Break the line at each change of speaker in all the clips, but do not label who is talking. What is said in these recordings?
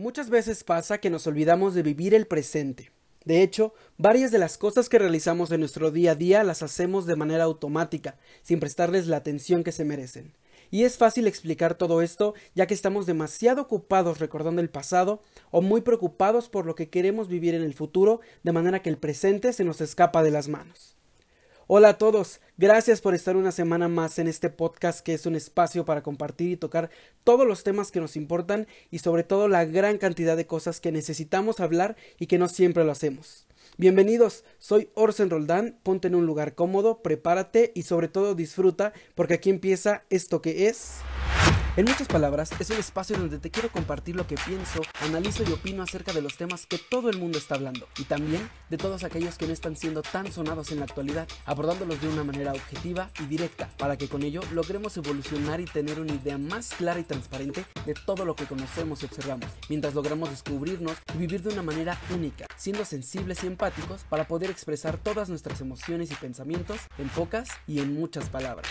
Muchas veces pasa que nos olvidamos de vivir el presente. De hecho, varias de las cosas que realizamos en nuestro día a día las hacemos de manera automática, sin prestarles la atención que se merecen. Y es fácil explicar todo esto ya que estamos demasiado ocupados recordando el pasado o muy preocupados por lo que queremos vivir en el futuro, de manera que el presente se nos escapa de las manos. Hola a todos, gracias por estar una semana más en este podcast que es un espacio para compartir y tocar todos los temas que nos importan y sobre todo la gran cantidad de cosas que necesitamos hablar y que no siempre lo hacemos. Bienvenidos, soy Orsen Roldán, ponte en un lugar cómodo, prepárate y sobre todo disfruta porque aquí empieza esto que es... En muchas palabras, es un espacio donde te quiero compartir lo que pienso, analizo y opino acerca de los temas que todo el mundo está hablando y también de todos aquellos que no están siendo tan sonados en la actualidad, abordándolos de una manera objetiva y directa para que con ello logremos evolucionar y tener una idea más clara y transparente de todo lo que conocemos y observamos, mientras logramos descubrirnos y vivir de una manera única, siendo sensibles y empáticos para poder expresar todas nuestras emociones y pensamientos en pocas y en muchas palabras.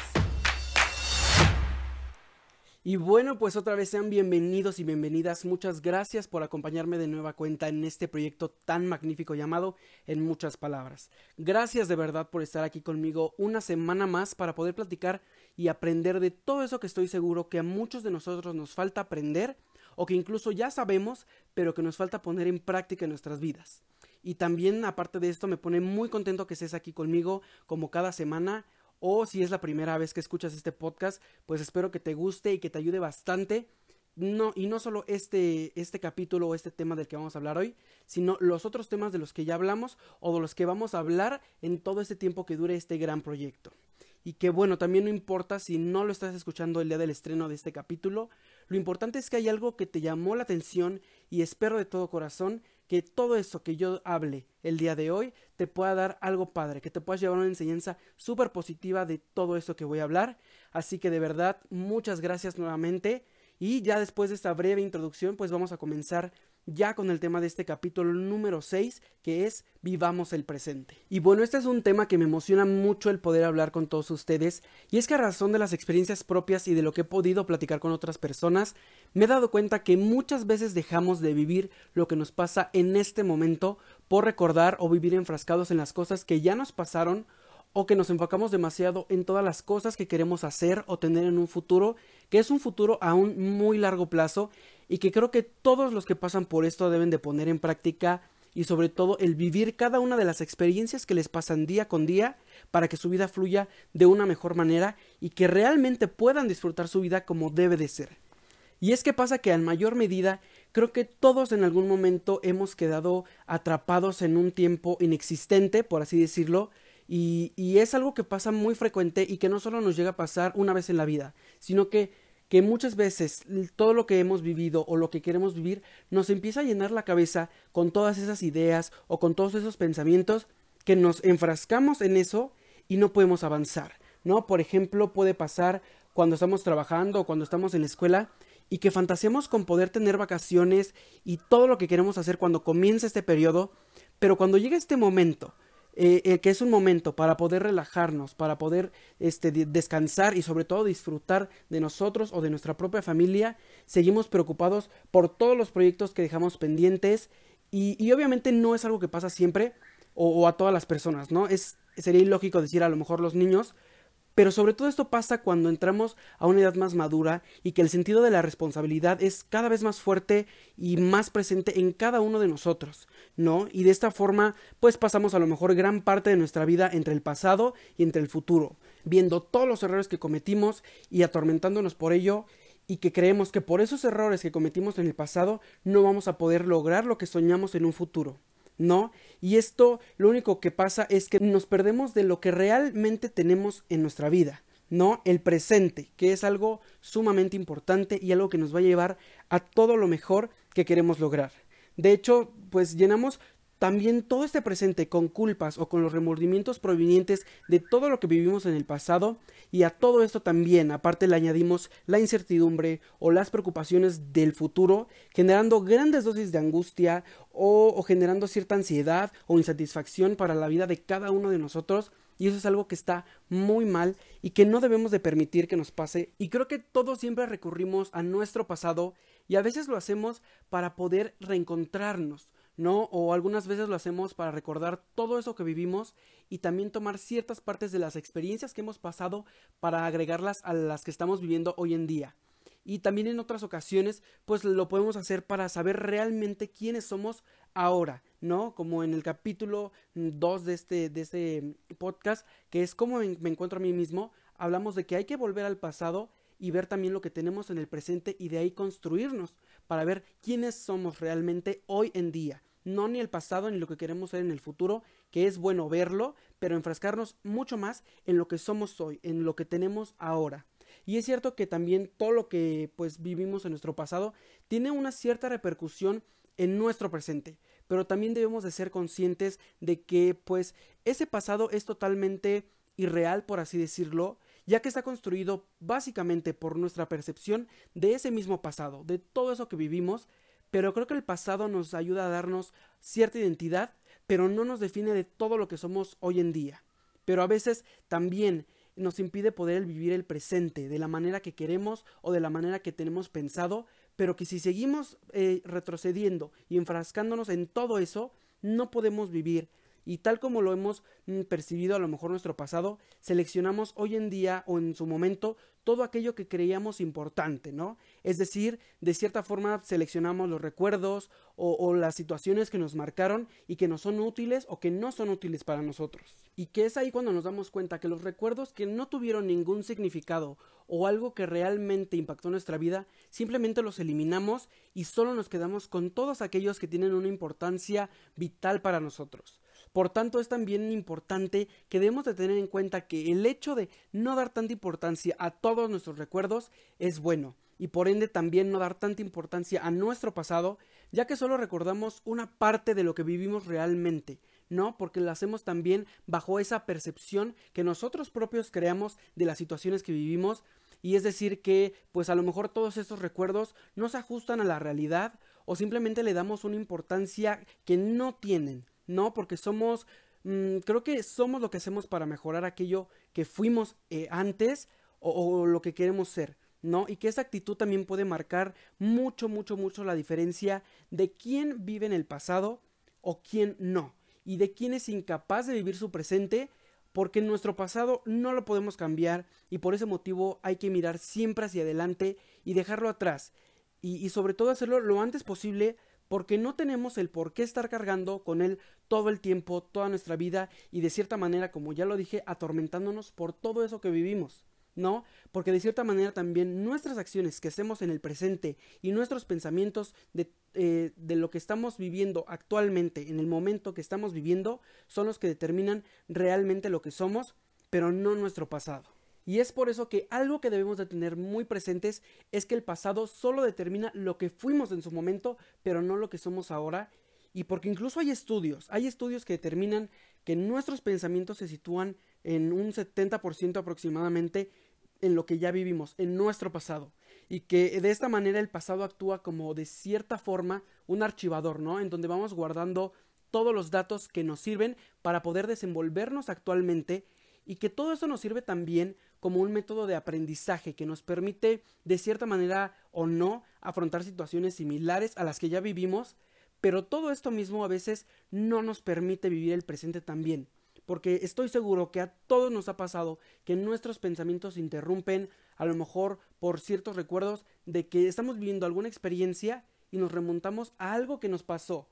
Y bueno, pues otra vez sean bienvenidos y bienvenidas. Muchas gracias por acompañarme de nueva cuenta en este proyecto tan magnífico llamado En muchas palabras. Gracias de verdad por estar aquí conmigo una semana más para poder platicar y aprender de todo eso que estoy seguro que a muchos de nosotros nos falta aprender o que incluso ya sabemos, pero que nos falta poner en práctica en nuestras vidas. Y también, aparte de esto, me pone muy contento que estés aquí conmigo como cada semana o si es la primera vez que escuchas este podcast, pues espero que te guste y que te ayude bastante. No, y no solo este, este capítulo o este tema del que vamos a hablar hoy, sino los otros temas de los que ya hablamos o de los que vamos a hablar en todo este tiempo que dure este gran proyecto. Y que bueno, también no importa si no lo estás escuchando el día del estreno de este capítulo, lo importante es que hay algo que te llamó la atención y espero de todo corazón que todo eso que yo hable el día de hoy te pueda dar algo padre, que te puedas llevar una enseñanza súper positiva de todo eso que voy a hablar. Así que de verdad, muchas gracias nuevamente. Y ya después de esta breve introducción, pues vamos a comenzar ya con el tema de este capítulo número 6, que es Vivamos el presente. Y bueno, este es un tema que me emociona mucho el poder hablar con todos ustedes, y es que a razón de las experiencias propias y de lo que he podido platicar con otras personas, me he dado cuenta que muchas veces dejamos de vivir lo que nos pasa en este momento por recordar o vivir enfrascados en las cosas que ya nos pasaron o que nos enfocamos demasiado en todas las cosas que queremos hacer o tener en un futuro, que es un futuro a un muy largo plazo y que creo que todos los que pasan por esto deben de poner en práctica y sobre todo el vivir cada una de las experiencias que les pasan día con día para que su vida fluya de una mejor manera y que realmente puedan disfrutar su vida como debe de ser. Y es que pasa que en mayor medida creo que todos en algún momento hemos quedado atrapados en un tiempo inexistente, por así decirlo, y, y es algo que pasa muy frecuente y que no solo nos llega a pasar una vez en la vida, sino que que muchas veces todo lo que hemos vivido o lo que queremos vivir nos empieza a llenar la cabeza con todas esas ideas o con todos esos pensamientos que nos enfrascamos en eso y no podemos avanzar, ¿no? Por ejemplo, puede pasar cuando estamos trabajando o cuando estamos en la escuela y que fantaseamos con poder tener vacaciones y todo lo que queremos hacer cuando comienza este periodo, pero cuando llega este momento eh, eh, que es un momento para poder relajarnos, para poder este, descansar y sobre todo disfrutar de nosotros o de nuestra propia familia, seguimos preocupados por todos los proyectos que dejamos pendientes y, obviamente no es algo que pasa siempre o, o, a todas las personas, ¿no? Es, sería ilógico decir a lo mejor los niños, pero sobre todo esto pasa cuando entramos a una edad más madura y que el sentido de la responsabilidad es cada vez más fuerte y más presente en cada uno de nosotros, ¿no? Y de esta forma, pues pasamos a lo mejor gran parte de nuestra vida entre el pasado y entre el futuro, viendo todos los errores que cometimos y atormentándonos por ello y que creemos que por esos errores que cometimos en el pasado no vamos a poder lograr lo que soñamos en un futuro. ¿No? Y esto lo único que pasa es que nos perdemos de lo que realmente tenemos en nuestra vida, ¿no? El presente, que es algo sumamente importante y algo que nos va a llevar a todo lo mejor que queremos lograr. De hecho, pues llenamos también todo este presente con culpas o con los remordimientos provenientes de todo lo que vivimos en el pasado y a todo esto también aparte le añadimos la incertidumbre o las preocupaciones del futuro generando grandes dosis de angustia o, generando cierta ansiedad o insatisfacción para la vida de cada uno de nosotros y eso es algo que está muy mal y que no debemos de permitir que nos pase y creo que todos siempre recurrimos a nuestro pasado Y a veces lo hacemos para poder reencontrarnos, ¿no? O algunas veces lo hacemos para recordar todo eso que vivimos y también tomar ciertas partes de las experiencias que hemos pasado para agregarlas a las que estamos viviendo hoy en día. Y también en otras ocasiones, pues lo podemos hacer para saber realmente quiénes somos ahora, ¿no? Como en el capítulo 2 de este, de este podcast, que es cómo me encuentro a mí mismo, hablamos de que hay que volver al pasado y ver también lo que tenemos en el presente y de ahí construirnos para ver quiénes somos realmente hoy en día. No ni el pasado ni lo que queremos ser en el futuro, que es bueno verlo, pero enfrascarnos mucho más en lo que somos hoy, en lo que tenemos ahora. Y es cierto que también todo lo que pues vivimos en nuestro pasado tiene una cierta repercusión en nuestro presente, pero también debemos de ser conscientes de que pues ese pasado es totalmente irreal por así decirlo, ya que está construido básicamente por nuestra percepción de ese mismo pasado, de todo eso que vivimos, pero creo que el pasado nos ayuda a darnos cierta identidad, pero no nos define de todo lo que somos hoy en día. Pero a veces también nos impide poder vivir el presente de la manera que queremos o de la manera que tenemos pensado, pero que si seguimos eh, retrocediendo y enfrascándonos en todo eso, no podemos vivir y tal como lo hemos mm, percibido a lo mejor nuestro pasado, seleccionamos hoy en día o en su momento todo aquello que creíamos importante, ¿no? Es decir, de cierta forma seleccionamos los recuerdos o, las situaciones que nos marcaron y que nos son útiles o que no son útiles para nosotros. Y que es ahí cuando nos damos cuenta que los recuerdos que no tuvieron ningún significado o algo que realmente impactó nuestra vida, simplemente los eliminamos y solo nos quedamos con todos aquellos que tienen una importancia vital para nosotros. Por tanto, es también importante que debemos de tener en cuenta que el hecho de no dar tanta importancia a todos nuestros recuerdos es bueno y por ende también no dar tanta importancia a nuestro pasado, ya que solo recordamos una parte de lo que vivimos realmente, ¿no? Porque lo hacemos también bajo esa percepción que nosotros propios creamos de las situaciones que vivimos, y es decir que pues a lo mejor todos estos recuerdos no se ajustan a la realidad o simplemente le damos una importancia que no tienen, no, porque somos, mm, creo que somos lo que hacemos para mejorar aquello que fuimos eh, antes o, lo que queremos ser. ¿no? Y que esa actitud también puede marcar mucho, mucho, mucho la diferencia de quién vive en el pasado o quién no. Y de quién es incapaz de vivir su presente porque nuestro pasado no lo podemos cambiar y por ese motivo hay que mirar siempre hacia adelante y dejarlo atrás. y sobre todo hacerlo lo antes posible porque no tenemos el por qué estar cargando con él todo el tiempo, toda nuestra vida y de cierta manera, como ya lo dije, atormentándonos por todo eso que vivimos. ¿no? Porque de cierta manera también nuestras acciones que hacemos en el presente y nuestros pensamientos de, eh, de, lo que estamos viviendo actualmente, en el momento que estamos viviendo, son los que determinan realmente lo que somos, pero no nuestro pasado. Y es por eso que algo que debemos de tener muy presentes es que el pasado solo determina lo que fuimos en su momento, pero no lo que somos ahora. Y porque incluso hay estudios, hay estudios que determinan que nuestros pensamientos se sitúan en un 70% aproximadamente en lo que ya vivimos, en nuestro pasado. Y que de esta manera el pasado actúa como de cierta forma un archivador, ¿no? En donde vamos guardando todos los datos que nos sirven para poder desenvolvernos actualmente y que todo eso nos sirve también como un método de aprendizaje que nos permite de cierta manera o no afrontar situaciones similares a las que ya vivimos, pero todo esto mismo a veces no nos permite vivir el presente también, porque estoy seguro que a todos nos ha pasado que nuestros pensamientos se interrumpen, a lo mejor por ciertos recuerdos de que estamos viviendo alguna experiencia y nos remontamos a algo que nos pasó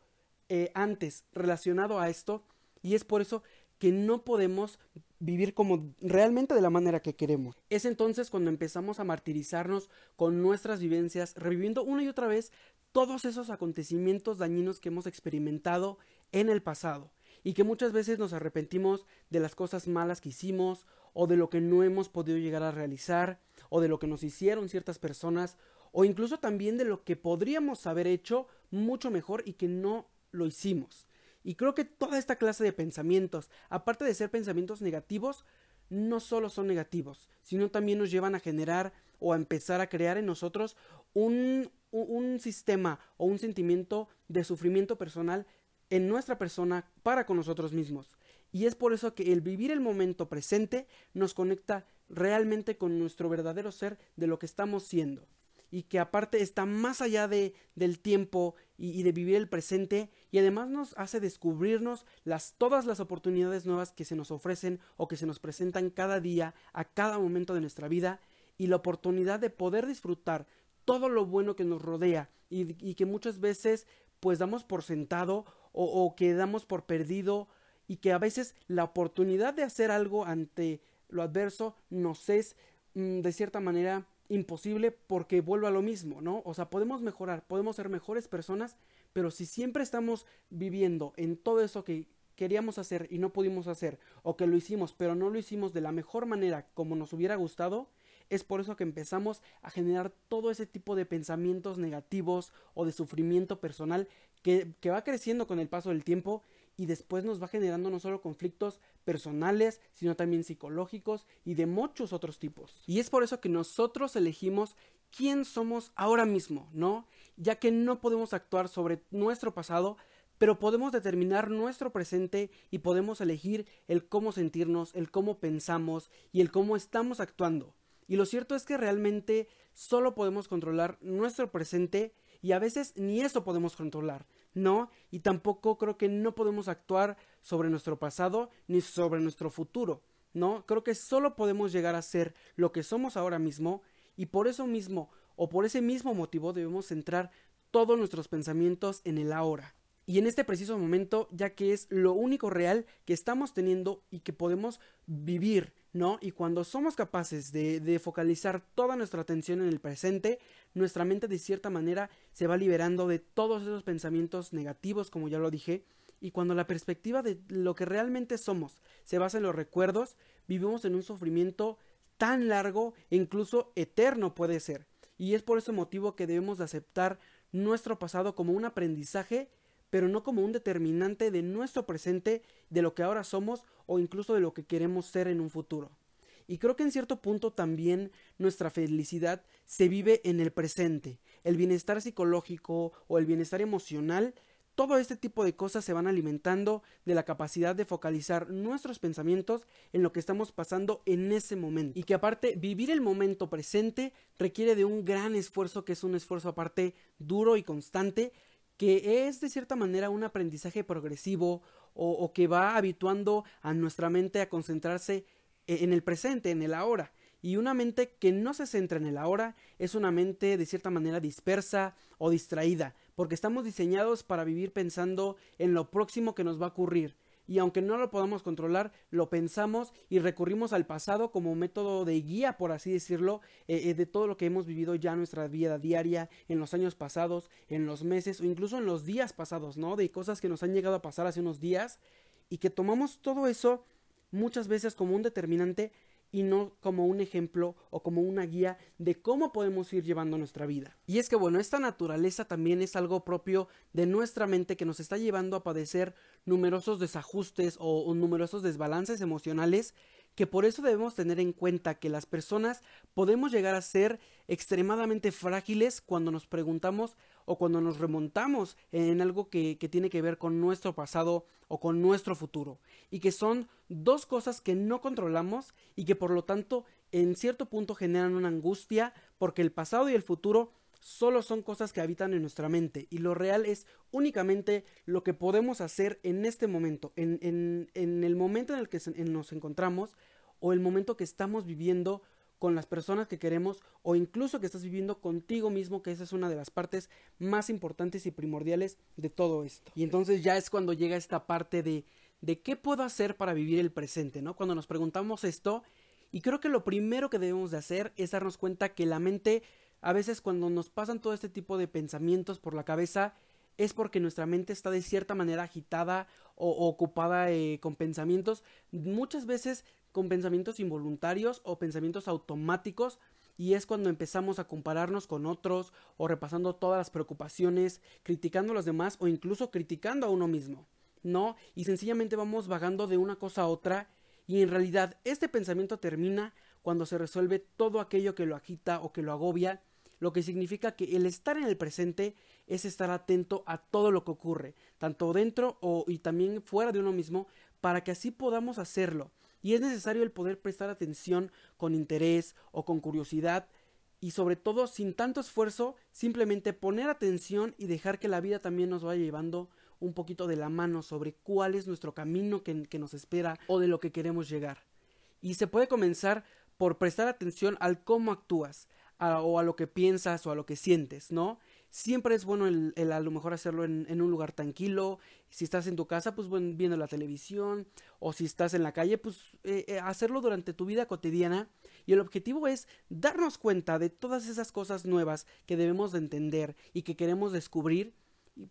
eh, antes relacionado a esto, y es por eso que no podemos vivir como realmente de la manera que queremos. Es entonces cuando empezamos a martirizarnos con nuestras vivencias, reviviendo una y otra vez todos esos acontecimientos dañinos que hemos experimentado en el pasado y que muchas veces nos arrepentimos de las cosas malas que hicimos o de lo que no hemos podido llegar a realizar o de lo que nos hicieron ciertas personas o incluso también de lo que podríamos haber hecho mucho mejor y que no lo hicimos. Y creo que toda esta clase de pensamientos, aparte de ser pensamientos negativos, no solo son negativos, sino también nos llevan a generar o a empezar a crear en nosotros un, un sistema o un sentimiento de sufrimiento personal en nuestra persona para con nosotros mismos. Y es por eso que el vivir el momento presente nos conecta realmente con nuestro verdadero ser de lo que estamos siendo. y que aparte está más allá de, del tiempo y, de vivir el presente y además nos hace descubrirnos las, todas las oportunidades nuevas que se nos ofrecen o que se nos presentan cada día, a cada momento de nuestra vida y la oportunidad de poder disfrutar todo lo bueno que nos rodea y, que muchas veces pues damos por sentado o, o que damos por perdido y que a veces la oportunidad de hacer algo ante lo adverso nos es mm, de cierta manera imposible porque vuelvo a lo mismo, ¿no? O sea, podemos mejorar, podemos ser mejores personas, pero si siempre estamos viviendo en todo eso que queríamos hacer y no pudimos hacer, o que lo hicimos, pero no lo hicimos de la mejor manera como nos hubiera gustado, es por eso que empezamos a generar todo ese tipo de pensamientos negativos o de sufrimiento personal que, que va creciendo con el paso del tiempo y después nos va generando no solo conflictos personales, sino también psicológicos y de muchos otros tipos. Y es por eso que nosotros elegimos quién somos ahora mismo, ¿no? Ya que no podemos actuar sobre nuestro pasado, pero podemos determinar nuestro presente y podemos elegir el cómo sentirnos, el cómo pensamos y el cómo estamos actuando. Y lo cierto es que realmente solo podemos controlar nuestro presente y a veces ni eso podemos controlar. No, y tampoco creo que no podemos actuar sobre nuestro pasado ni sobre nuestro futuro. No, creo que solo podemos llegar a ser lo que somos ahora mismo y por eso mismo o por ese mismo motivo debemos centrar todos nuestros pensamientos en el ahora. Y en este preciso momento, ya que es lo único real que estamos teniendo y que podemos vivir ¿no? Y cuando somos capaces de, focalizar toda nuestra atención en el presente, nuestra mente de cierta manera se va liberando de todos esos pensamientos negativos, como ya lo dije, y cuando la perspectiva de lo que realmente somos se basa en los recuerdos, vivimos en un sufrimiento tan largo e incluso eterno puede ser. Y es por ese motivo que debemos de aceptar nuestro pasado como un aprendizaje pero no como un determinante de nuestro presente, de lo que ahora somos o incluso de lo que queremos ser en un futuro. Y creo que en cierto punto también nuestra felicidad se vive en el presente. El bienestar psicológico o el bienestar emocional, todo este tipo de cosas se van alimentando de la capacidad de focalizar nuestros pensamientos en lo que estamos pasando en ese momento. Y que aparte vivir el momento presente requiere de un gran esfuerzo que es un esfuerzo aparte duro y constante que es de cierta manera un aprendizaje progresivo o, que va habituando a nuestra mente a concentrarse e, en el presente, en el ahora. Y una mente que no se centra en el ahora es una mente de cierta manera dispersa o distraída, porque estamos diseñados para vivir pensando en lo próximo que nos va a ocurrir, y aunque no lo podamos controlar, lo pensamos y recurrimos al pasado como método de guía, por así decirlo, eh, eh, de todo lo que hemos vivido ya en nuestra vida diaria, en los años pasados, en los meses o incluso en los días pasados, ¿no? De cosas que nos han llegado a pasar hace unos días y que tomamos todo eso muchas veces como un determinante y no como un ejemplo o como una guía de cómo podemos ir llevando nuestra vida. Y es que bueno, esta naturaleza también es algo propio de nuestra mente que nos está llevando a padecer numerosos desajustes o, numerosos desbalances emocionales que por eso debemos tener en cuenta que las personas podemos llegar a ser extremadamente frágiles cuando nos preguntamos o cuando nos remontamos en algo que, que, tiene que ver con nuestro pasado o con nuestro futuro. Y que son dos cosas que no controlamos y que por lo tanto en cierto punto generan una angustia porque el pasado y el futuro solo son cosas que habitan en nuestra mente. Y lo real es únicamente lo que podemos hacer en este momento, en, en, en el momento en el que nos encontramos o el momento que estamos viviendo con las personas que queremos o incluso que estás viviendo contigo mismo, que esa es una de las partes más importantes y primordiales de todo esto. Y entonces ya es cuando llega esta parte de de qué puedo hacer para vivir el presente, ¿no? Cuando nos preguntamos esto, y creo que lo primero que debemos de hacer es darnos cuenta que la mente a veces cuando nos pasan todo este tipo de pensamientos por la cabeza es porque nuestra mente está de cierta manera agitada o, ocupada eh, con pensamientos, muchas veces con pensamientos involuntarios o pensamientos automáticos y es cuando empezamos a compararnos con otros o repasando todas las preocupaciones, criticando a los demás o incluso criticando a uno mismo, ¿no? Y sencillamente vamos vagando de una cosa a otra y en realidad este pensamiento termina cuando se resuelve todo aquello que lo agita o que lo agobia, lo que significa que el estar en el presente es estar atento a todo lo que ocurre, tanto dentro o, y también fuera de uno mismo, para que así podamos hacerlo. Y es necesario el poder prestar atención con interés o con curiosidad y sobre todo sin tanto esfuerzo, simplemente poner atención y dejar que la vida también nos vaya llevando un poquito de la mano sobre cuál es nuestro camino que, nos espera o de lo que queremos llegar. Y se puede comenzar por prestar atención al cómo actúas, o a lo que piensas o a lo que sientes, ¿no? Siempre es bueno el, a lo mejor hacerlo en, un lugar tranquilo. Si estás en tu casa, pues viendo la televisión. O si estás en la calle, pues eh, eh, hacerlo durante tu vida cotidiana. Y el objetivo es darnos cuenta de todas esas cosas nuevas que debemos de entender y que queremos descubrir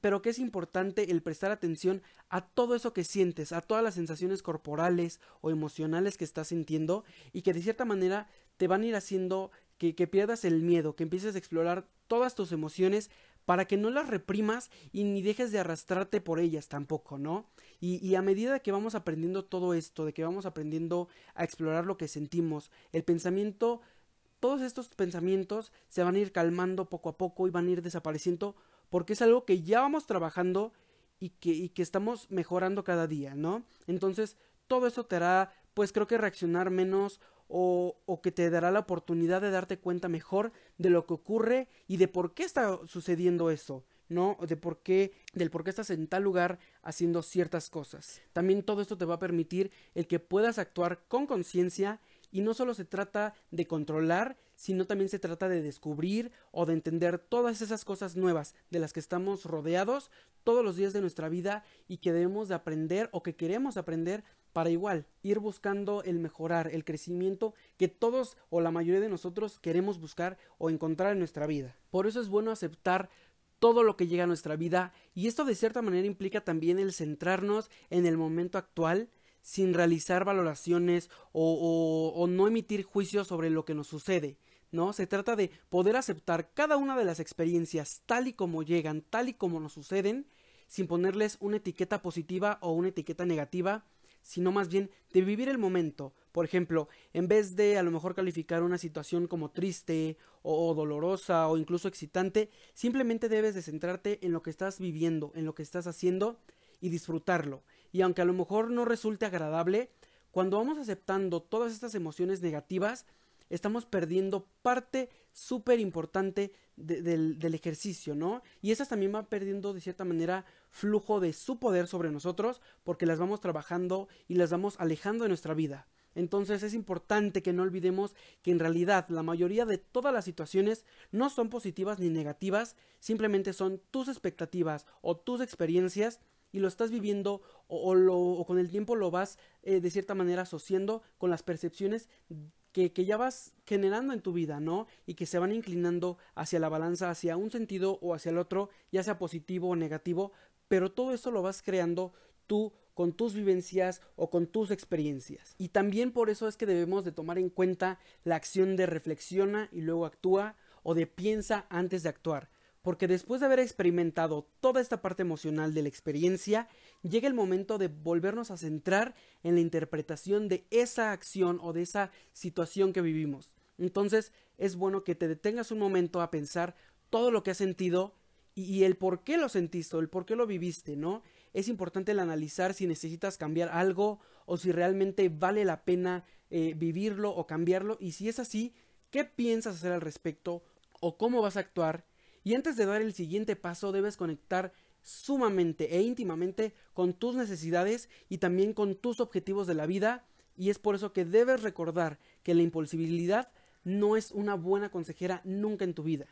pero que es importante el prestar atención a todo eso que sientes, a todas las sensaciones corporales o emocionales que estás sintiendo y que de cierta manera te van a ir haciendo que, pierdas el miedo, que empieces a explorar todas tus emociones para que no las reprimas y ni dejes de arrastrarte por ellas tampoco, ¿no? Y, a medida que vamos aprendiendo todo esto, de que vamos aprendiendo a explorar lo que sentimos, el pensamiento, todos estos pensamientos se van a ir calmando poco a poco y van a ir desapareciendo porque es algo que ya vamos trabajando y que estamos mejorando cada día, ¿no? Entonces, todo eso te hará, pues creo que reaccionar menos o, que te dará la oportunidad de darte cuenta mejor de lo que ocurre y de por qué está sucediendo eso, ¿no? De por qué, del por qué estás en tal lugar haciendo ciertas cosas. También todo esto te va a permitir el que puedas actuar con conciencia y no solo se trata de controlar, sino también se trata de descubrir o de entender todas esas cosas nuevas de las que estamos rodeados todos los días de nuestra vida y que debemos de aprender o que queremos aprender para igual ir buscando el mejorar, el crecimiento que todos o la mayoría de nosotros queremos buscar o encontrar en nuestra vida. Por eso es bueno aceptar todo lo que llega a nuestra vida y esto de cierta manera implica también el centrarnos en el momento actual sin realizar valoraciones o, o, no emitir juicios sobre lo que nos sucede. ¿No? Se trata de poder aceptar cada una de las experiencias tal y como llegan, tal y como nos suceden, sin ponerles una etiqueta positiva o una etiqueta negativa, sino más bien de vivir el momento. Por ejemplo, en vez de a lo mejor calificar una situación como triste o, dolorosa o incluso excitante, simplemente debes de centrarte en lo que estás viviendo, en lo que estás haciendo y disfrutarlo. Y aunque a lo mejor no resulte agradable, cuando vamos aceptando todas estas emociones negativas, estamos perdiendo parte súper importante del, ejercicio, ¿no? Y esas también van perdiendo de cierta manera flujo de su poder sobre nosotros porque las vamos trabajando y las vamos alejando de nuestra vida. Entonces es importante que no olvidemos que en realidad la mayoría de todas las situaciones no son positivas ni negativas, simplemente son tus expectativas o tus experiencias y lo estás viviendo o con el tiempo lo vas eh, de cierta manera asociando con las percepciones que, ya vas generando en tu vida, ¿no? Y que se van inclinando hacia la balanza, hacia un sentido o hacia el otro, ya sea positivo o negativo, pero todo eso lo vas creando tú con tus vivencias o con tus experiencias. Y también por eso es que debemos de tomar en cuenta la acción de reflexiona y luego actúa o de piensa antes de actuar porque después de haber experimentado toda esta parte emocional de la experiencia, llega el momento de volvernos a centrar en la interpretación de esa acción o de esa situación que vivimos. Entonces es bueno que te detengas un momento a pensar todo lo que has sentido y, el por qué lo sentiste o el por qué lo viviste, ¿no? Es importante el analizar si necesitas cambiar algo o si realmente vale la pena eh, vivirlo o cambiarlo y si es así, ¿qué piensas hacer al respecto o cómo vas a actuar y antes de dar el siguiente paso debes conectar sumamente e íntimamente con tus necesidades y también con tus objetivos de la vida y es por eso que debes recordar que la impulsibilidad no es una buena consejera nunca en tu vida.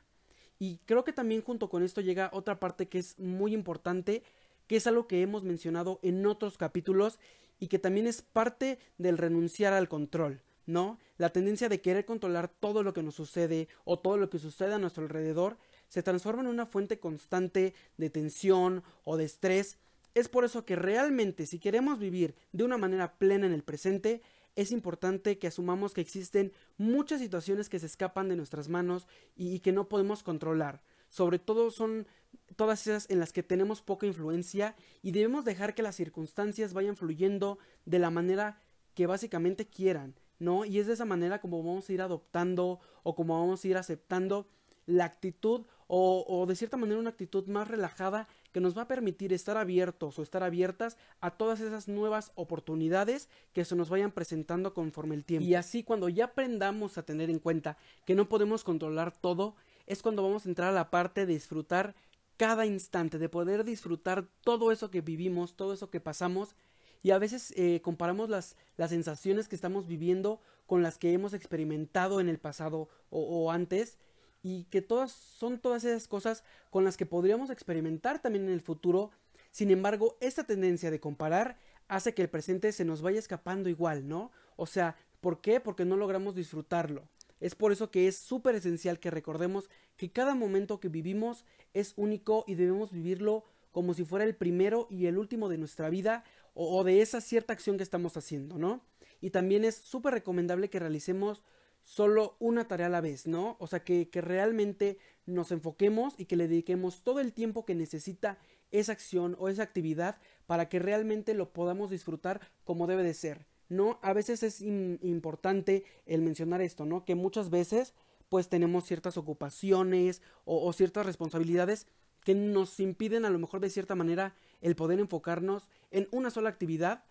Y creo que también junto con esto llega otra parte que es muy importante, que es algo que hemos mencionado en otros capítulos y que también es parte del renunciar al control, ¿no? La tendencia de querer controlar todo lo que nos sucede o todo lo que sucede a nuestro alrededor se transforma en una fuente constante de tensión o de estrés. Es por eso que realmente si queremos vivir de una manera plena en el presente, es importante que asumamos que existen muchas situaciones que se escapan de nuestras manos y, que no podemos controlar. Sobre todo son todas esas en las que tenemos poca influencia y debemos dejar que las circunstancias vayan fluyendo de la manera que básicamente quieran, ¿no? Y es de esa manera como vamos a ir adoptando o como vamos a ir aceptando la actitud o, de cierta manera una actitud más relajada que nos va a permitir estar abiertos o estar abiertas a todas esas nuevas oportunidades que se nos vayan presentando conforme el tiempo. Y así cuando ya aprendamos a tener en cuenta que no podemos controlar todo, es cuando vamos a entrar a la parte de disfrutar cada instante, de poder disfrutar todo eso que vivimos, todo eso que pasamos. Y a veces eh, comparamos las, las sensaciones que estamos viviendo con las que hemos experimentado en el pasado o antes y que todas son todas esas cosas con las que podríamos experimentar también en el futuro. Sin embargo, esta tendencia de comparar hace que el presente se nos vaya escapando igual, ¿no? O sea, ¿por qué? Porque no logramos disfrutarlo. Es por eso que es súper esencial que recordemos que cada momento que vivimos es único y debemos vivirlo como si fuera el primero y el último de nuestra vida o, de esa cierta acción que estamos haciendo, ¿no? Y también es súper recomendable que realicemos solo una tarea a la vez, ¿no? O sea, que, que realmente nos enfoquemos y que le dediquemos todo el tiempo que necesita esa acción o esa actividad para que realmente lo podamos disfrutar como debe de ser. No, a veces es importante el mencionar esto, ¿no? Que muchas veces pues tenemos ciertas ocupaciones o, o, ciertas responsabilidades que nos impiden a lo mejor de cierta manera el poder enfocarnos en una sola actividad.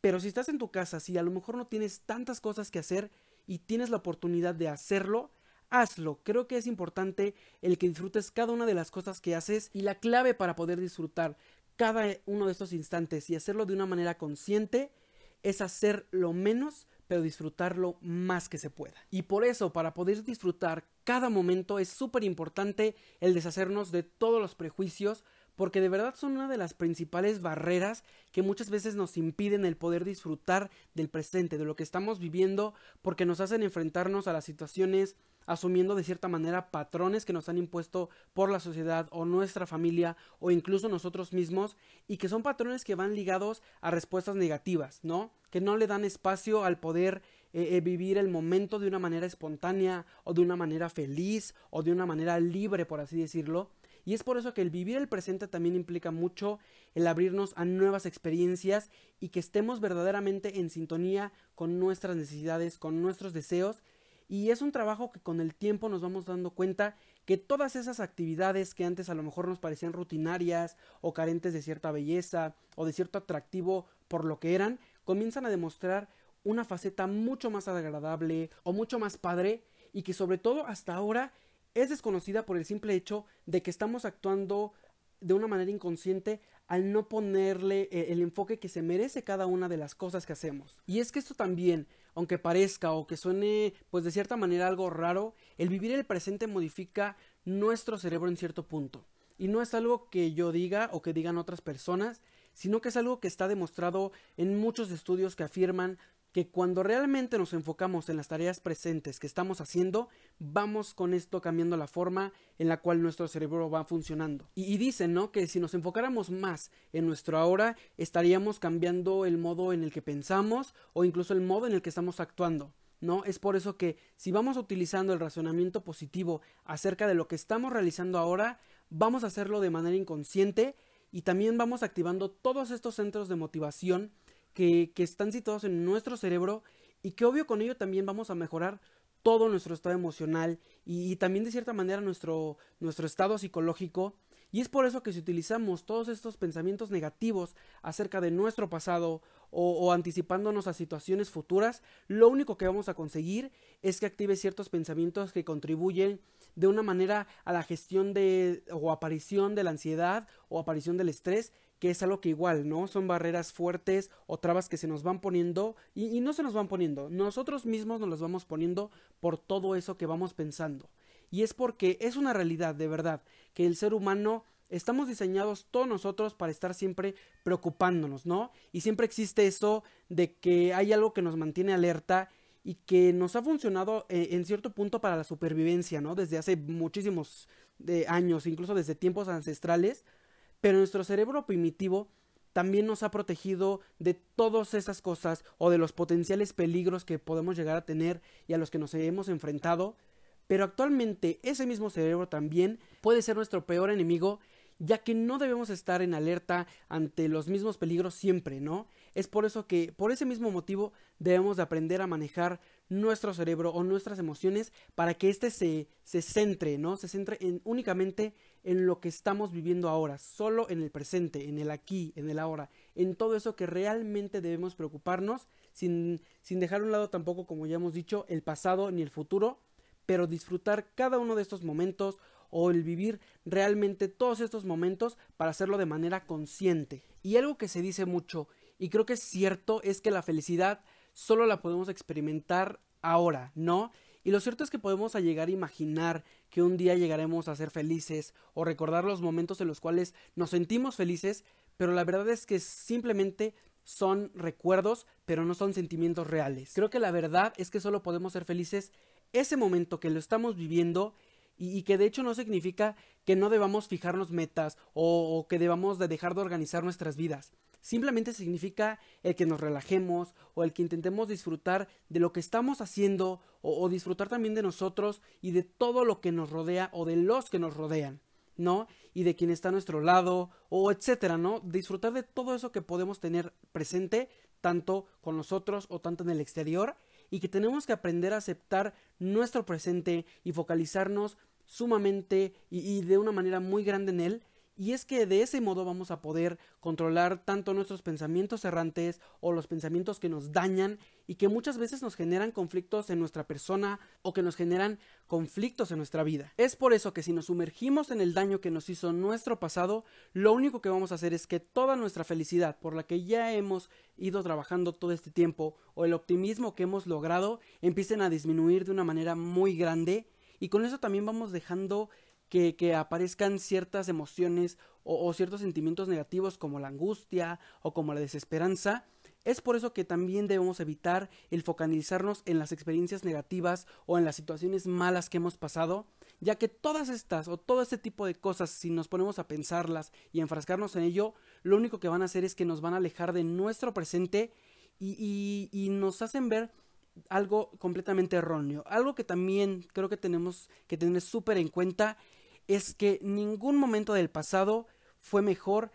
Pero si estás en tu casa, si a lo mejor no tienes tantas cosas que hacer, y tienes la oportunidad de hacerlo, hazlo. Creo que es importante el que disfrutes cada una de las cosas que haces y la clave para poder disfrutar cada uno de estos instantes y hacerlo de una manera consciente es hacer lo menos pero disfrutarlo más que se pueda. Y por eso, para poder disfrutar cada momento, es súper importante el deshacernos de todos los prejuicios, porque de verdad son una de las principales barreras que muchas veces nos impiden el poder disfrutar del presente, de lo que estamos viviendo, porque nos hacen enfrentarnos a las situaciones asumiendo de cierta manera patrones que nos han impuesto por la sociedad o nuestra familia o incluso nosotros mismos y que son patrones que van ligados a respuestas negativas, ¿no? Que no le dan espacio al poder eh, eh, vivir el momento de una manera espontánea o de una manera feliz o de una manera libre, por así decirlo, y es por eso que el vivir el presente también implica mucho el abrirnos a nuevas experiencias y que estemos verdaderamente en sintonía con nuestras necesidades, con nuestros deseos. Y es un trabajo que con el tiempo nos vamos dando cuenta que todas esas actividades que antes a lo mejor nos parecían rutinarias o carentes de cierta belleza o de cierto atractivo por lo que eran, comienzan a demostrar una faceta mucho más agradable o mucho más padre y que sobre todo hasta ahora es desconocida por el simple hecho de que estamos actuando de una manera inconsciente al no ponerle eh, el enfoque que se merece cada una de las cosas que hacemos. Y es que esto también, aunque parezca o que suene pues de cierta manera algo raro, el vivir el presente modifica nuestro cerebro en cierto punto. Y no es algo que yo diga o que digan otras personas, sino que es algo que está demostrado en muchos estudios que afirman que cuando realmente nos enfocamos en las tareas presentes que estamos haciendo, vamos con esto cambiando la forma en la cual nuestro cerebro va funcionando. Y, dicen, ¿no? Que si nos enfocáramos más en nuestro ahora, estaríamos cambiando el modo en el que pensamos o incluso el modo en el que estamos actuando. ¿no? Es por eso que si vamos utilizando el razonamiento positivo acerca de lo que estamos realizando ahora, vamos a hacerlo de manera inconsciente y también vamos activando todos estos centros de motivación que, están situados en nuestro cerebro y que obvio con ello también vamos a mejorar todo nuestro estado emocional y, también de cierta manera nuestro, nuestro estado psicológico. Y es por eso que si utilizamos todos estos pensamientos negativos acerca de nuestro pasado o, anticipándonos a situaciones futuras, lo único que vamos a conseguir es que active ciertos pensamientos que contribuyen de una manera a la gestión de o aparición de la ansiedad o aparición del estrés que es algo que igual, ¿no? Son barreras fuertes o trabas que se nos van poniendo y, no se nos van poniendo, nosotros mismos nos las vamos poniendo por todo eso que vamos pensando. Y es porque es una realidad, de verdad, que el ser humano estamos diseñados todos nosotros para estar siempre preocupándonos, ¿no? Y siempre existe eso de que hay algo que nos mantiene alerta y que nos ha funcionado eh, en cierto punto para la supervivencia, ¿no? Desde hace muchísimos eh, años, incluso desde tiempos ancestrales, pero nuestro cerebro primitivo también nos ha protegido de todas esas cosas o de los potenciales peligros que podemos llegar a tener y a los que nos hemos enfrentado. Pero actualmente ese mismo cerebro también puede ser nuestro peor enemigo, ya que no debemos estar en alerta ante los mismos peligros siempre, ¿no? Es por eso que, por ese mismo motivo, debemos de aprender a manejar nuestro cerebro o nuestras emociones para que éste se, se centre, ¿no? Se centre en, únicamente en lo que estamos viviendo ahora, solo en el presente, en el aquí, en el ahora, en todo eso que realmente debemos preocuparnos, sin, sin dejar a un lado tampoco, como ya hemos dicho, el pasado ni el futuro, pero disfrutar cada uno de estos momentos o el vivir realmente todos estos momentos para hacerlo de manera consciente. Y algo que se dice mucho, y creo que es cierto, es que la felicidad solo la podemos experimentar ahora, ¿no? Y lo cierto es que podemos llegar a imaginar que un día llegaremos a ser felices o recordar los momentos en los cuales nos sentimos felices, pero la verdad es que simplemente son recuerdos, pero no son sentimientos reales. Creo que la verdad es que solo podemos ser felices ese momento que lo estamos viviendo y, que de hecho no significa que no debamos fijarnos metas o, o que debamos de dejar de organizar nuestras vidas. Simplemente significa el que nos relajemos o el que intentemos disfrutar de lo que estamos haciendo o, disfrutar también de nosotros y de todo lo que nos rodea o de los que nos rodean, ¿no? Y de quien está a nuestro lado o etcétera, ¿no? Disfrutar de todo eso que podemos tener presente tanto con nosotros o tanto en el exterior y que tenemos que aprender a aceptar nuestro presente y focalizarnos sumamente y de una manera muy grande en él y es que de ese modo vamos a poder controlar tanto nuestros pensamientos errantes o los pensamientos que nos dañan y que muchas veces nos generan conflictos en nuestra persona o que nos generan conflictos en nuestra vida. Es por eso que si nos sumergimos en el daño que nos hizo nuestro pasado, lo único que vamos a hacer es que toda nuestra felicidad por la que ya hemos ido trabajando todo este tiempo o el optimismo que hemos logrado empiecen a disminuir de una manera muy grande y con eso también vamos dejando que, aparezcan ciertas emociones o, ciertos sentimientos negativos como la angustia o como la desesperanza. Es por eso que también debemos evitar el focalizarnos en las experiencias negativas o en las situaciones malas que hemos pasado, ya que todas estas o todo este tipo de cosas, si nos ponemos a pensarlas y enfrascarnos en ello, lo único que van a hacer es que nos van a alejar de nuestro presente y, y nos hacen ver algo completamente erróneo. Algo que también creo que tenemos que tener súper en cuenta es que ningún momento del pasado fue mejor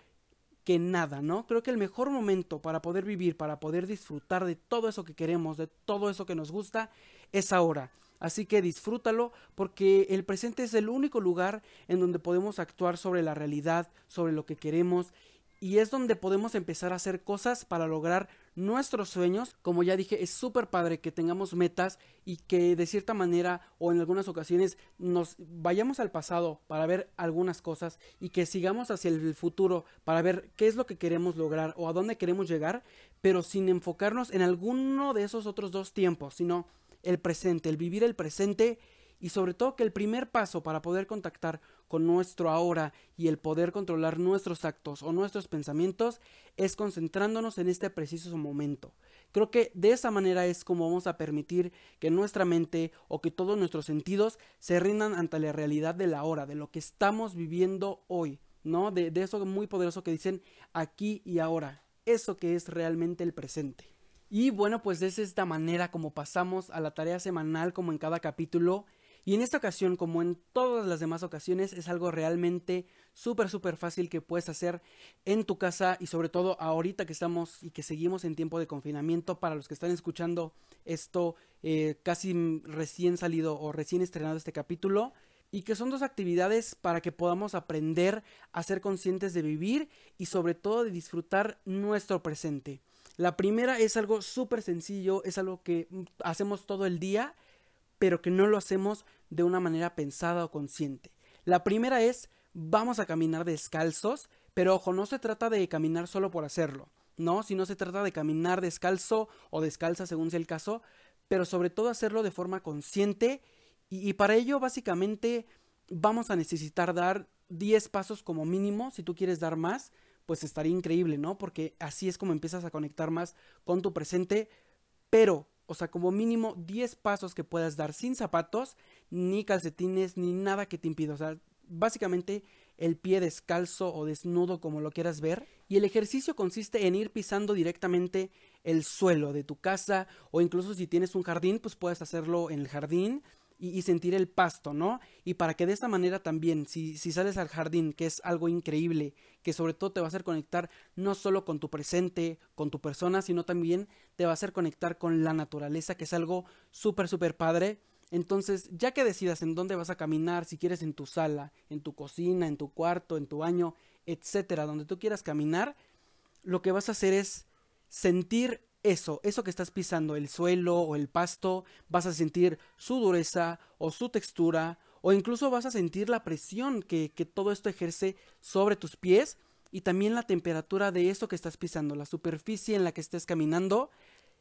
que nada, ¿no? Creo que el mejor momento para poder vivir, para poder disfrutar de todo eso que queremos, de todo eso que nos gusta, es ahora. Así que disfrútalo porque el presente es el único lugar en donde podemos actuar sobre la realidad, sobre lo que queremos y es donde podemos empezar a hacer cosas para lograr nuestros sueños. Como ya dije, es súper padre que tengamos metas y que de cierta manera o en algunas ocasiones nos vayamos al pasado para ver algunas cosas y que sigamos hacia el futuro para ver qué es lo que queremos lograr o a dónde queremos llegar, pero sin enfocarnos en alguno de esos otros dos tiempos, sino el presente, el vivir el presente y sobre todo que el primer paso para poder contactar con nuestro ahora y el poder controlar nuestros actos o nuestros pensamientos es concentrándonos en este preciso momento. Creo que de esa manera es como vamos a permitir que nuestra mente o que todos nuestros sentidos se rindan ante la realidad de la hora, de lo que estamos viviendo hoy, ¿no? De, eso muy poderoso que dicen aquí y ahora, eso que es realmente el presente. Y bueno, pues es esta manera como pasamos a la tarea semanal como en cada capítulo y en esta ocasión, como en todas las demás ocasiones, es algo realmente súper, súper fácil que puedes hacer en tu casa y sobre todo ahorita que estamos y que seguimos en tiempo de confinamiento, para los que están escuchando esto eh, casi recién salido o recién estrenado este capítulo, y que son dos actividades para que podamos aprender a ser conscientes de vivir y sobre todo de disfrutar nuestro presente. La primera es algo súper sencillo, es algo que hacemos todo el día pero que no lo hacemos de una manera pensada o consciente. La primera es vamos a caminar descalzos, pero ojo, no se trata de caminar solo por hacerlo, no, sino se trata de caminar descalzo o descalza según sea el caso, pero sobre todo hacerlo de forma consciente y, y para ello básicamente vamos a necesitar dar 10 pasos como mínimo, si tú quieres dar más, pues estaría increíble, ¿no? Porque así es como empiezas a conectar más con tu presente, pero o sea, como mínimo 10 pasos que puedas dar sin zapatos, ni calcetines, ni nada que te impida. O sea, básicamente el pie descalzo o desnudo como lo quieras ver. Y el ejercicio consiste en ir pisando directamente el suelo de tu casa o incluso si tienes un jardín, pues puedes hacerlo en el jardín. Y, sentir el pasto, ¿no? Y para que de esta manera también, si, si sales al jardín, que es algo increíble, que sobre todo te va a hacer conectar no solo con tu presente, con tu persona, sino también te va a hacer conectar con la naturaleza, que es algo súper, súper padre. Entonces, ya que decidas en dónde vas a caminar, si quieres en tu sala, en tu cocina, en tu cuarto, en tu baño, etcétera, donde tú quieras caminar, lo que vas a hacer es sentir eso, eso que estás pisando, el suelo o el pasto, vas a sentir su dureza o su textura, o incluso vas a sentir la presión que, que todo esto ejerce sobre tus pies y también la temperatura de eso que estás pisando, la superficie en la que estés caminando,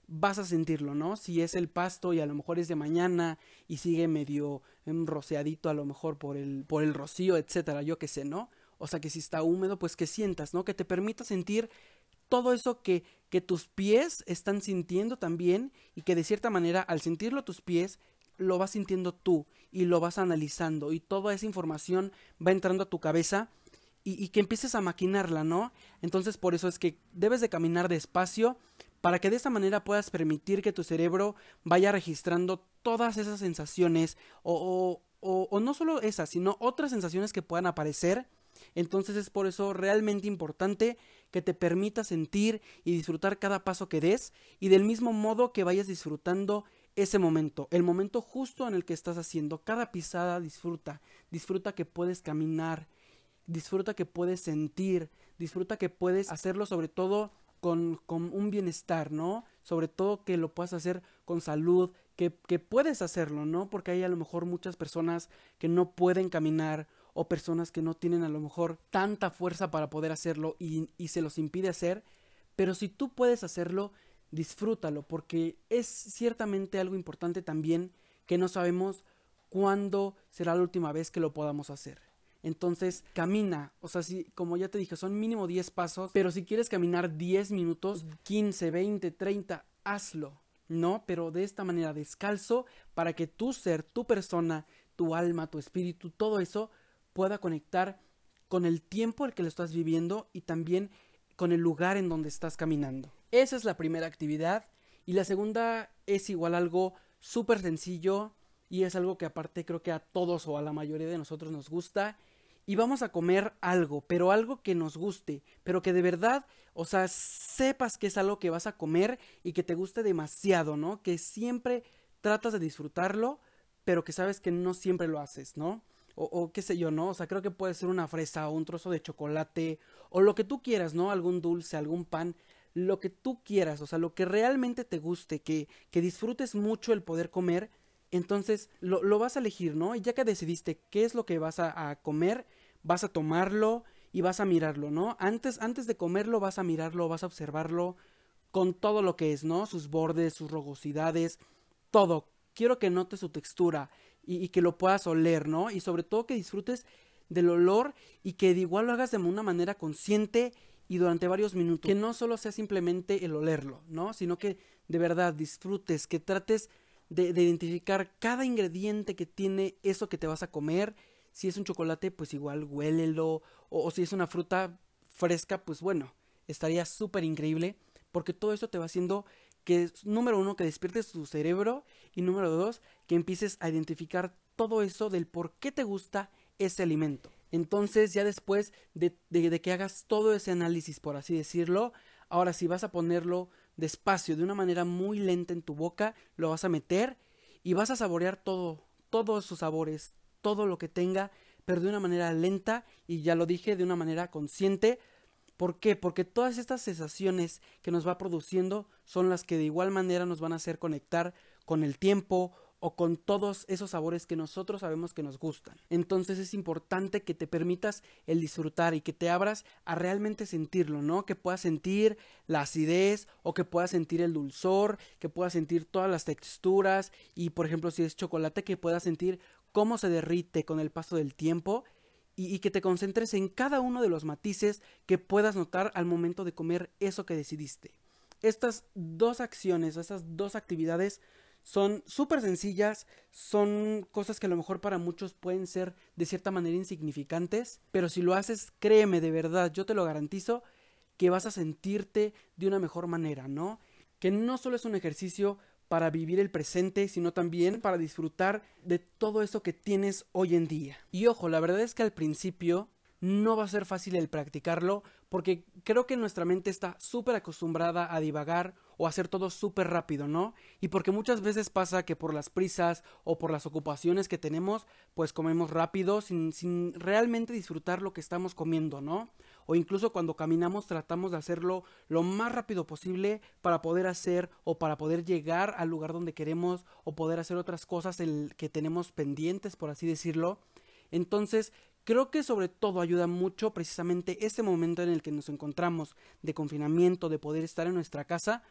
vas a sentirlo, ¿no? Si es el pasto y a lo mejor es de mañana y sigue medio roceadito a lo mejor por el, por el rocío, etcétera, yo qué sé, ¿no? O sea que si está húmedo, pues que sientas, ¿no? Que te permita sentir todo eso que, que tus pies están sintiendo también y que de cierta manera al sentirlo tus pies lo vas sintiendo tú y lo vas analizando y toda esa información va entrando a tu cabeza y, que empieces a maquinarla, ¿no? Entonces por eso es que debes de caminar despacio para que de esta manera puedas permitir que tu cerebro vaya registrando todas esas sensaciones o, o, o no solo esas, sino otras sensaciones que puedan aparecer entonces es por eso realmente importante que te permita sentir y disfrutar cada paso que des y del mismo modo que vayas disfrutando ese momento, el momento justo en el que estás haciendo. Cada pisada disfruta, disfruta que puedes caminar, disfruta que puedes sentir, disfruta que puedes hacerlo sobre todo con, con un bienestar, ¿no? Sobre todo que lo puedas hacer con salud, que, que puedes hacerlo, ¿no? Porque hay a lo mejor muchas personas que no pueden caminar o personas que no tienen a lo mejor tanta fuerza para poder hacerlo y, se los impide hacer, pero si tú puedes hacerlo, disfrútalo, porque es ciertamente algo importante también que no sabemos cuándo será la última vez que lo podamos hacer. Entonces, camina, o sea, si, como ya te dije, son mínimo 10 pasos, pero si quieres caminar 10 minutos, 15, 20, 30, hazlo, ¿no? Pero de esta manera, descalzo, para que tu ser, tu persona, tu alma, tu espíritu, todo eso pueda conectar con el tiempo el que lo estás viviendo y también con el lugar en donde estás caminando. Esa es la primera actividad y la segunda es igual algo súper sencillo y es algo que aparte creo que a todos o a la mayoría de nosotros nos gusta y vamos a comer algo, pero algo que nos guste, pero que de verdad, o sea, sepas que es algo que vas a comer y que te guste demasiado, ¿no? Que siempre tratas de disfrutarlo, pero que sabes que no siempre lo haces, ¿no? O, qué sé yo, ¿no? O sea, creo que puede ser una fresa o un trozo de chocolate o lo que tú quieras, ¿no? Algún dulce, algún pan, lo que tú quieras, o sea, lo que realmente te guste, que, que disfrutes mucho el poder comer, entonces lo, lo, vas a elegir, ¿no? Y ya que decidiste qué es lo que vas a, a, comer, vas a tomarlo y vas a mirarlo, ¿no? Antes, antes de comerlo vas a mirarlo, vas a observarlo con todo lo que es, ¿no? Sus bordes, sus rugosidades, todo. Quiero que notes su textura, y, que lo puedas oler, ¿no? Y sobre todo que disfrutes del olor y que de igual lo hagas de una manera consciente y durante varios minutos. Que no solo sea simplemente el olerlo, ¿no? Sino que de verdad disfrutes, que trates de, identificar cada ingrediente que tiene eso que te vas a comer. Si es un chocolate, pues igual huélelo. O, o si es una fruta fresca, pues bueno, estaría súper increíble. Porque todo eso te va haciendo que, número uno, que despiertes tu cerebro y número dos, que empieces a identificar todo eso del por qué te gusta ese alimento. Entonces, ya después de, de, que hagas todo ese análisis, por así decirlo, ahora si vas a ponerlo despacio, de una manera muy lenta en tu boca, lo vas a meter y vas a saborear todo, todos sus sabores, todo lo que tenga, pero de una manera lenta y ya lo dije, de una manera consciente. ¿Por qué? Porque todas estas sensaciones que nos va produciendo son las que de igual manera nos van a hacer conectar con el tiempo o con todos esos sabores que nosotros sabemos que nos gustan. Entonces es importante que te permitas el disfrutar y que te abras a realmente sentirlo, ¿no? Que puedas sentir la acidez o que puedas sentir el dulzor, que puedas sentir todas las texturas y por ejemplo si es chocolate que puedas sentir cómo se derrite con el paso del tiempo y, que te concentres en cada uno de los matices que puedas notar al momento de comer eso que decidiste. Estas dos acciones, esas dos actividades son súper sencillas, son cosas que a lo mejor para muchos pueden ser de cierta manera insignificantes, pero si lo haces, créeme de verdad, yo te lo garantizo, que vas a sentirte de una mejor manera, ¿no? Que no solo es un ejercicio para vivir el presente, sino también para disfrutar de todo eso que tienes hoy en día. Y ojo, la verdad es que al principio no va a ser fácil el practicarlo porque creo que nuestra mente está súper acostumbrada a divagar o hacer todo súper rápido, ¿no? Y porque muchas veces pasa que por las prisas o por las ocupaciones que tenemos, pues comemos rápido sin, sin realmente disfrutar lo que estamos comiendo, ¿no? O incluso cuando caminamos tratamos de hacerlo lo más rápido posible para poder hacer o para poder llegar al lugar donde queremos o poder hacer otras cosas que tenemos pendientes, por así decirlo. Entonces, Creo que sobre todo ayuda mucho precisamente este momento en el que nos encontramos de confinamiento, de poder estar en nuestra casa,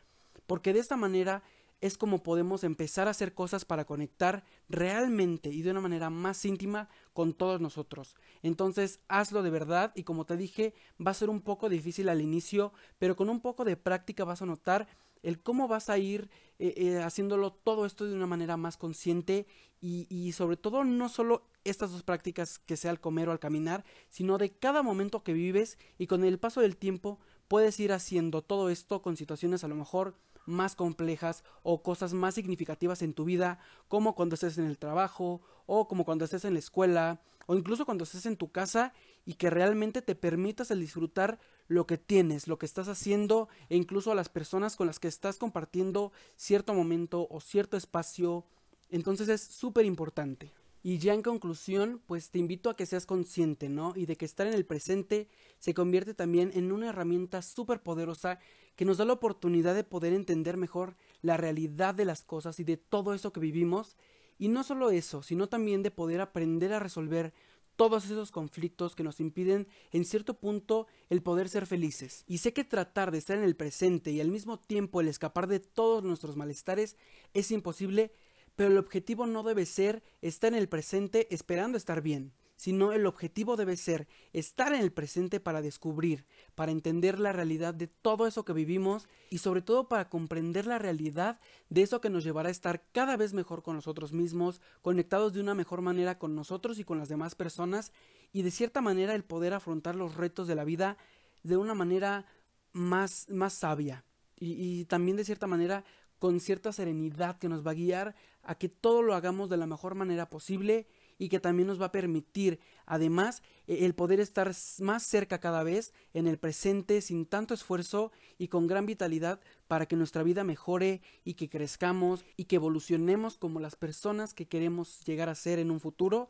porque de esta manera es como podemos empezar a hacer cosas para conectar realmente y de una manera más íntima con todos nosotros. Entonces hazlo de verdad y como te dije va a ser un poco difícil al inicio, pero con un poco de práctica vas a notar el cómo vas a ir eh, eh, haciéndolo todo esto de una manera más consciente y, y sobre todo no solo estas dos prácticas que sea al comer o al caminar, sino de cada momento que vives y con el paso del tiempo puedes ir haciendo todo esto con situaciones a lo mejor más complejas o cosas más significativas en tu vida, como cuando estés en el trabajo o como cuando estés en la escuela o incluso cuando estés en tu casa y que realmente te permitas el disfrutar lo que tienes, lo que estás haciendo e incluso a las personas con las que estás compartiendo cierto momento o cierto espacio. Entonces es súper importante. Y ya en conclusión, pues te invito a que seas consciente, ¿no? Y de que estar en el presente se convierte también en una herramienta súper poderosa que nos da la oportunidad de poder entender mejor la realidad de las cosas y de todo eso que vivimos. Y no solo eso, sino también de poder aprender a resolver todos esos conflictos que nos impiden en cierto punto el poder ser felices. Y sé que tratar de estar en el presente y al mismo tiempo el escapar de todos nuestros malestares es imposible pero el objetivo no debe ser estar en el presente esperando estar bien, sino el objetivo debe ser estar en el presente para descubrir, para entender la realidad de todo eso que vivimos y sobre todo para comprender la realidad de eso que nos llevará a estar cada vez mejor con nosotros mismos, conectados de una mejor manera con nosotros y con las demás personas y de cierta manera el poder afrontar los retos de la vida de una manera más, más sabia y, y también de cierta manera con cierta serenidad que nos va a guiar a que todo lo hagamos de la mejor manera posible y que también nos va a permitir además e, el poder estar más cerca cada vez en el presente sin tanto esfuerzo y con gran vitalidad para que nuestra vida mejore y que crezcamos y que evolucionemos como las personas que queremos llegar a ser en un futuro.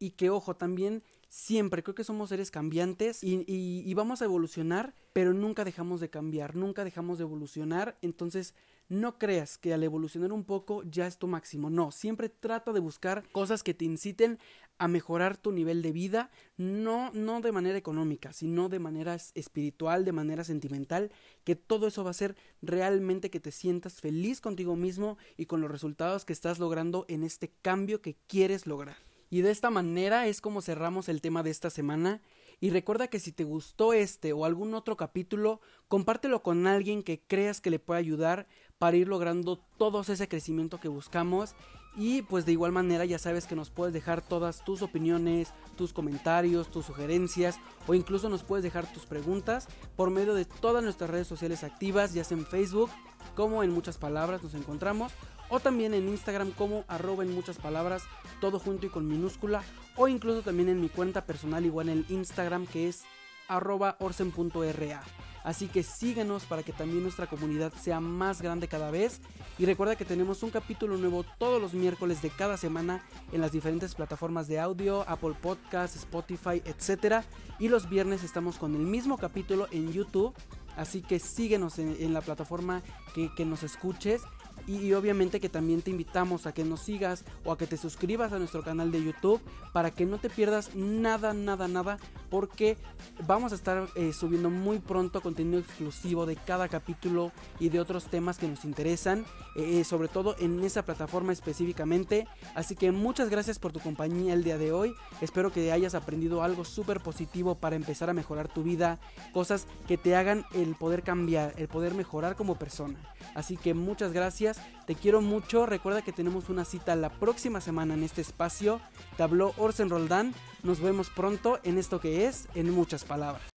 Y que ojo también siempre creo que somos seres cambiantes y, y, vamos a evolucionar pero nunca dejamos de cambiar nunca dejamos de evolucionar. Entonces no creas que al evolucionar un poco ya es tu máximo, no, siempre trata de buscar cosas que te inciten a mejorar tu nivel de vida, no, no de manera económica, sino de manera espiritual, de manera sentimental, que todo eso va a ser realmente que te sientas feliz contigo mismo y con los resultados que estás logrando en este cambio que quieres lograr. Y de esta manera es como cerramos el tema de esta semana. Y recuerda que si te gustó este o algún otro capítulo, compártelo con alguien que creas que le pueda ayudar para ir logrando todo ese crecimiento que buscamos. Y pues de igual manera ya sabes que nos puedes dejar todas tus opiniones, tus comentarios, tus sugerencias o incluso nos puedes dejar tus preguntas por medio de todas nuestras redes sociales activas, ya sea en Facebook como en muchas palabras nos encontramos o también en Instagram como arroba en muchas palabras, todo junto y con minúscula o incluso también en mi cuenta personal igual en el Instagram que es arroba orsen.ra. Así que síguenos para que también nuestra comunidad sea más grande cada vez. Y recuerda que tenemos un capítulo nuevo todos los miércoles de cada semana en las diferentes plataformas de audio, Apple Podcasts, Spotify, etc. Y los viernes estamos con el mismo capítulo en YouTube. Así que síguenos en, la plataforma que, que nos escuches y, obviamente que también te invitamos a que nos sigas o a que te suscribas a nuestro canal de YouTube para que no te pierdas nada, nada, nada porque vamos a estar eh, subiendo muy pronto contenido exclusivo de cada capítulo y de otros temas que nos interesan, eh, eh, sobre todo en esa plataforma específicamente. Así que muchas gracias por tu compañía el día de hoy. Espero que hayas aprendido algo súper positivo para empezar a mejorar tu vida, cosas que te hagan el poder cambiar, el poder mejorar como persona. Así que muchas te quiero mucho, recuerda que tenemos una cita la próxima semana en este espacio. Te habló Orsen Roldán, nos vemos pronto en esto que es En muchas palabras.